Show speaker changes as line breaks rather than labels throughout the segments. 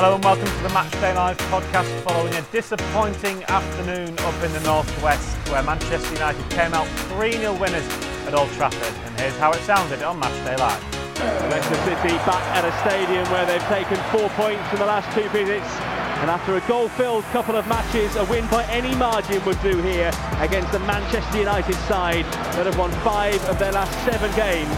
Hello and welcome to the Matchday Live podcast following a disappointing afternoon up in the northwest where Manchester United came out 3 0 winners at Old Trafford. And here's how it sounded on Matchday Live.
Leicester City back at a stadium where they've taken four points in the last two visits. And after a goal-filled couple of matches, a win by any margin would do here against the Manchester United side that have won five of their last seven games,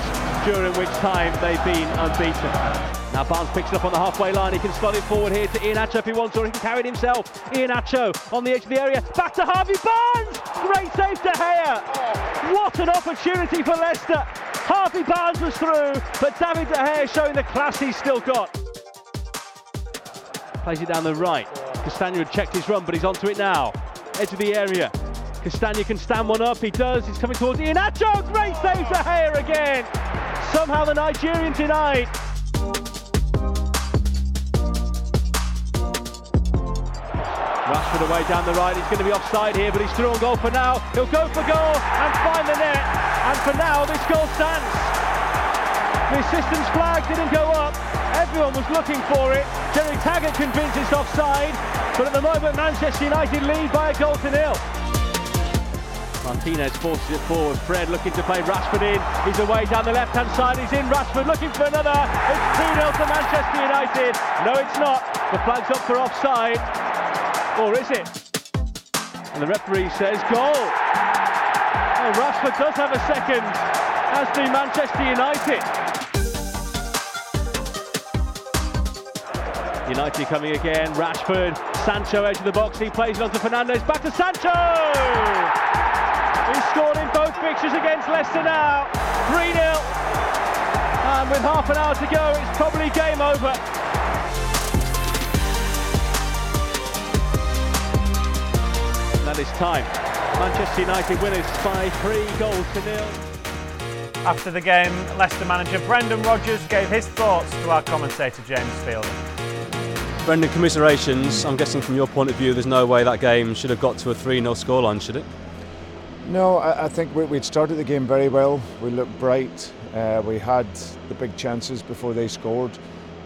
during which time they've been unbeaten. Now Barnes picks it up on the halfway line. He can slot it forward here to Iheanacho if he wants, or he can carry it himself. Iheanacho on the edge of the area. Back to Harvey Barnes. Great save De Gea. What an opportunity for Leicester. Harvey Barnes was through, but David De Gea showing the class he's still got. Plays it down the right. Castagna had checked his run, but he's onto it now. Edge of the area. Castagna can stand one up. He does. He's coming towards Iheanacho. Great save De Gea again. Somehow the Nigerian denied. Rashford away down the right. He's going to be offside here, but he's through on goal for now. He'll go for goal and find the net. And for now, this goal stands. The assistant's flag didn't go up. Everyone was looking for it. Gerry Taggart convinced it's offside. But at the moment, Manchester United lead by a goal to nil. Martinez forces it forward. Fred looking to play Rashford in. He's away down the left hand side. He's in. Rashford looking for another. It's 2 0 to Manchester United. No, it's not. The flag's up for offside. Or is it? And the referee says goal. Rashford does have a second, as do Manchester United. United coming again. Rashford, Sancho edge of the box. He plays it on to Fernandes. Back to Sancho. He's scored in both fixtures against Leicester now. 3 0. And with half an hour to go, it's probably game over. That is time. Manchester United winners by three goals to nil.
After the game, Leicester manager Brendan Rodgers gave his thoughts to our commentator James Fielder.
Brendan, commiserations. I'm guessing from your point of view, there's no way that game should have got to a 3 0 scoreline, should it?
No, I, I think we, would started the game very well. We looked bright. Uh, we had the big chances before they scored,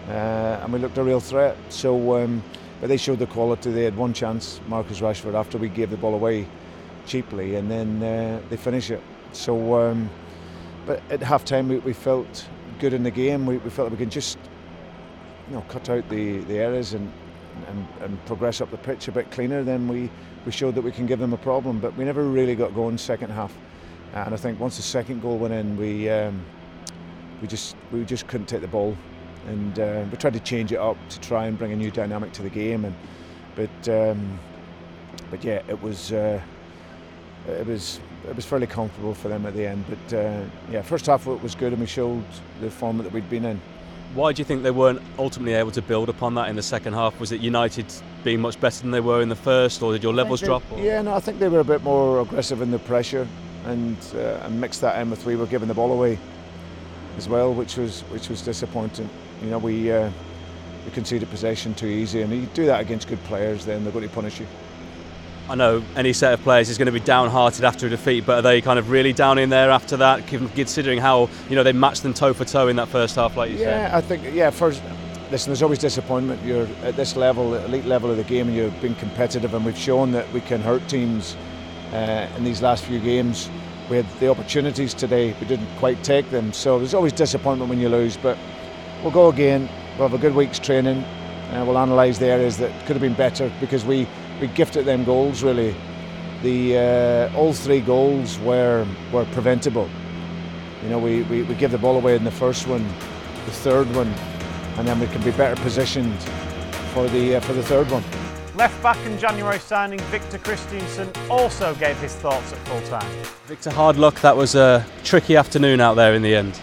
uh, and we looked a real threat. So, um, but they showed the quality. They had one chance, Marcus Rashford, after we gave the ball away cheaply, and then uh, they finish it. So, um, but at half time, we, we, felt good in the game. We, we felt that we can just you know, cut out the, the errors and, and, and progress up the pitch a bit cleaner, then we, we showed that we can give them a problem. But we never really got going second half. And I think once the second goal went in, we um, we just we just couldn't take the ball, and uh, we tried to change it up to try and bring a new dynamic to the game. And but um, but yeah, it was uh, it was it was fairly comfortable for them at the end. But uh, yeah, first half it was good, and we showed the form that we'd been in.
Why do you think they weren't ultimately able to build upon that in the second half? Was it United being much better than they were in the first, or did your levels
they,
drop?
Or? Yeah, no, I think they were a bit more aggressive in the pressure, and uh, and mixed that in with we were giving the ball away as well, which was which was disappointing. You know, we uh, we conceded possession too easy, and you do that against good players, then they're going to punish you.
I know any set of players is going to be downhearted after a defeat, but are they kind of really down in there after that, considering how you know they matched them toe for toe in that first half, like you
yeah,
said?
Yeah, I think yeah. First, listen, there's always disappointment. You're at this level, elite level of the game, and you're being competitive, and we've shown that we can hurt teams uh, in these last few games. We had the opportunities today, we didn't quite take them. So there's always disappointment when you lose, but we'll go again. We'll have a good week's training. Uh, we'll analyse the areas that could have been better because we we gifted them goals really. The uh, all three goals were were preventable. You know, we, we, we give the ball away in the first one, the third one, and then we can be better positioned for the uh, for the third one.
Left back and January signing Victor Kristiansen also gave his thoughts at full time.
Victor, hard luck. That was a tricky afternoon out there in the end.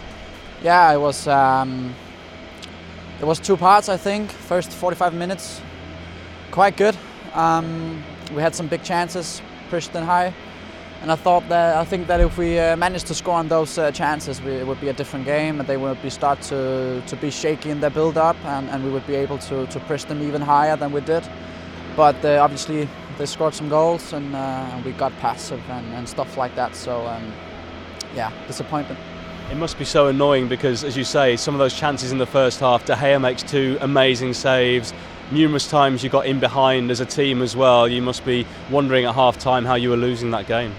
Yeah, it was. Um, it was two parts, I think. First 45 minutes, quite good. Um, we had some big chances, pushed them high, and I thought that I think that if we uh, managed to score on those uh, chances, we, it would be a different game, and they would be start to, to be shaky in their build-up, and, and we would be able to, to push them even higher than we did. But uh, obviously, they scored some goals, and, uh, we got passive and, and, stuff like that. So, um, yeah, disappointment.
It must be so annoying because, as you say, some of those chances in the first half, De Gea makes two amazing saves. numerous times you got in behind as a team as well. You must be wondering at half time how you were losing that game.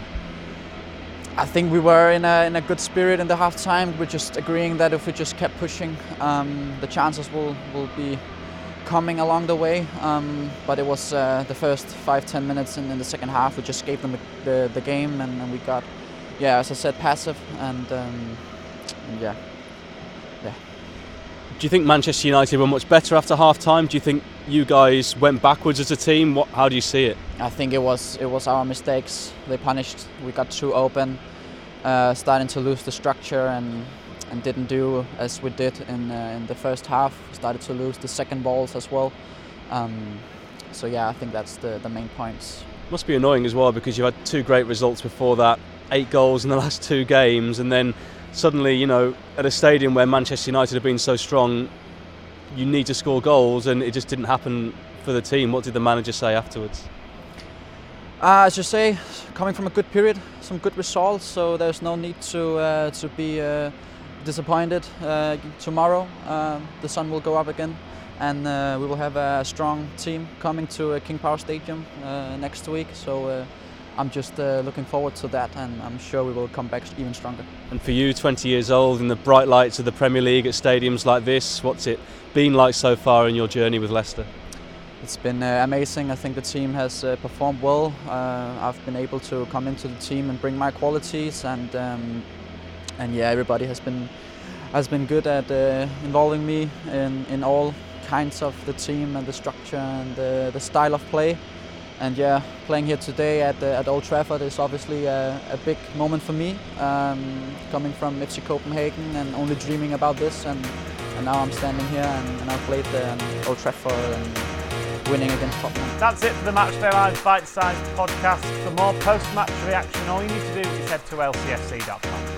I think we were in a, in a good spirit in the half time. We're just agreeing that if we just kept pushing, um, the chances will, will be coming along the way. Um, but it was uh, the first five ten minutes in, in, the second half. We just gave them the, the, the game, and, and, we got, yeah, as I said, passive, and, um, yeah, yeah.
Do you think Manchester United were much better after half time? Do you think you guys went backwards as a team? What, how do you see it?
I think it was it was our mistakes. They punished. We got too open, uh, starting to lose the structure and and didn't do as we did in uh, in the first half. Started to lose the second balls as well. Um, so yeah, I think that's the the main points.
Must be annoying as well because you had two great results before that, eight goals in the last two games, and then suddenly, you know, at a stadium where Manchester United have been so strong, you need to score goals, and it just didn't happen for the team. What did the manager say afterwards?
Uh, as you say, coming from a good period, some good results, so there's no need to uh, to be uh, disappointed. Uh, tomorrow, um, the sun will go up again, and uh, we will have a strong team coming to uh, King Power Stadium next week. So I'm just uh, looking forward to that, and I'm sure we will come back even stronger.
And for you, 20 years old, in the bright lights of the Premier League at stadiums like this, what's it been like so far in your journey with Leicester?
It's been uh, amazing. I think the team has uh, performed well. Uh, I've been able to come into the team and bring my qualities, and um, and yeah, everybody has been has been good at uh, involving me in in all kinds of the team and the structure and the, the style of play and yeah, playing here today at, uh, at Old Trafford is obviously a, a big moment for me. Um, coming from FC Copenhagen and only dreaming about this, and, and now I'm standing here and, and I've played um, Old Trafford and winning against Tottenham.
That's it for the Matchday Live bite-sized podcast. For more post-match reaction, all you need to do is head to lcfc.com.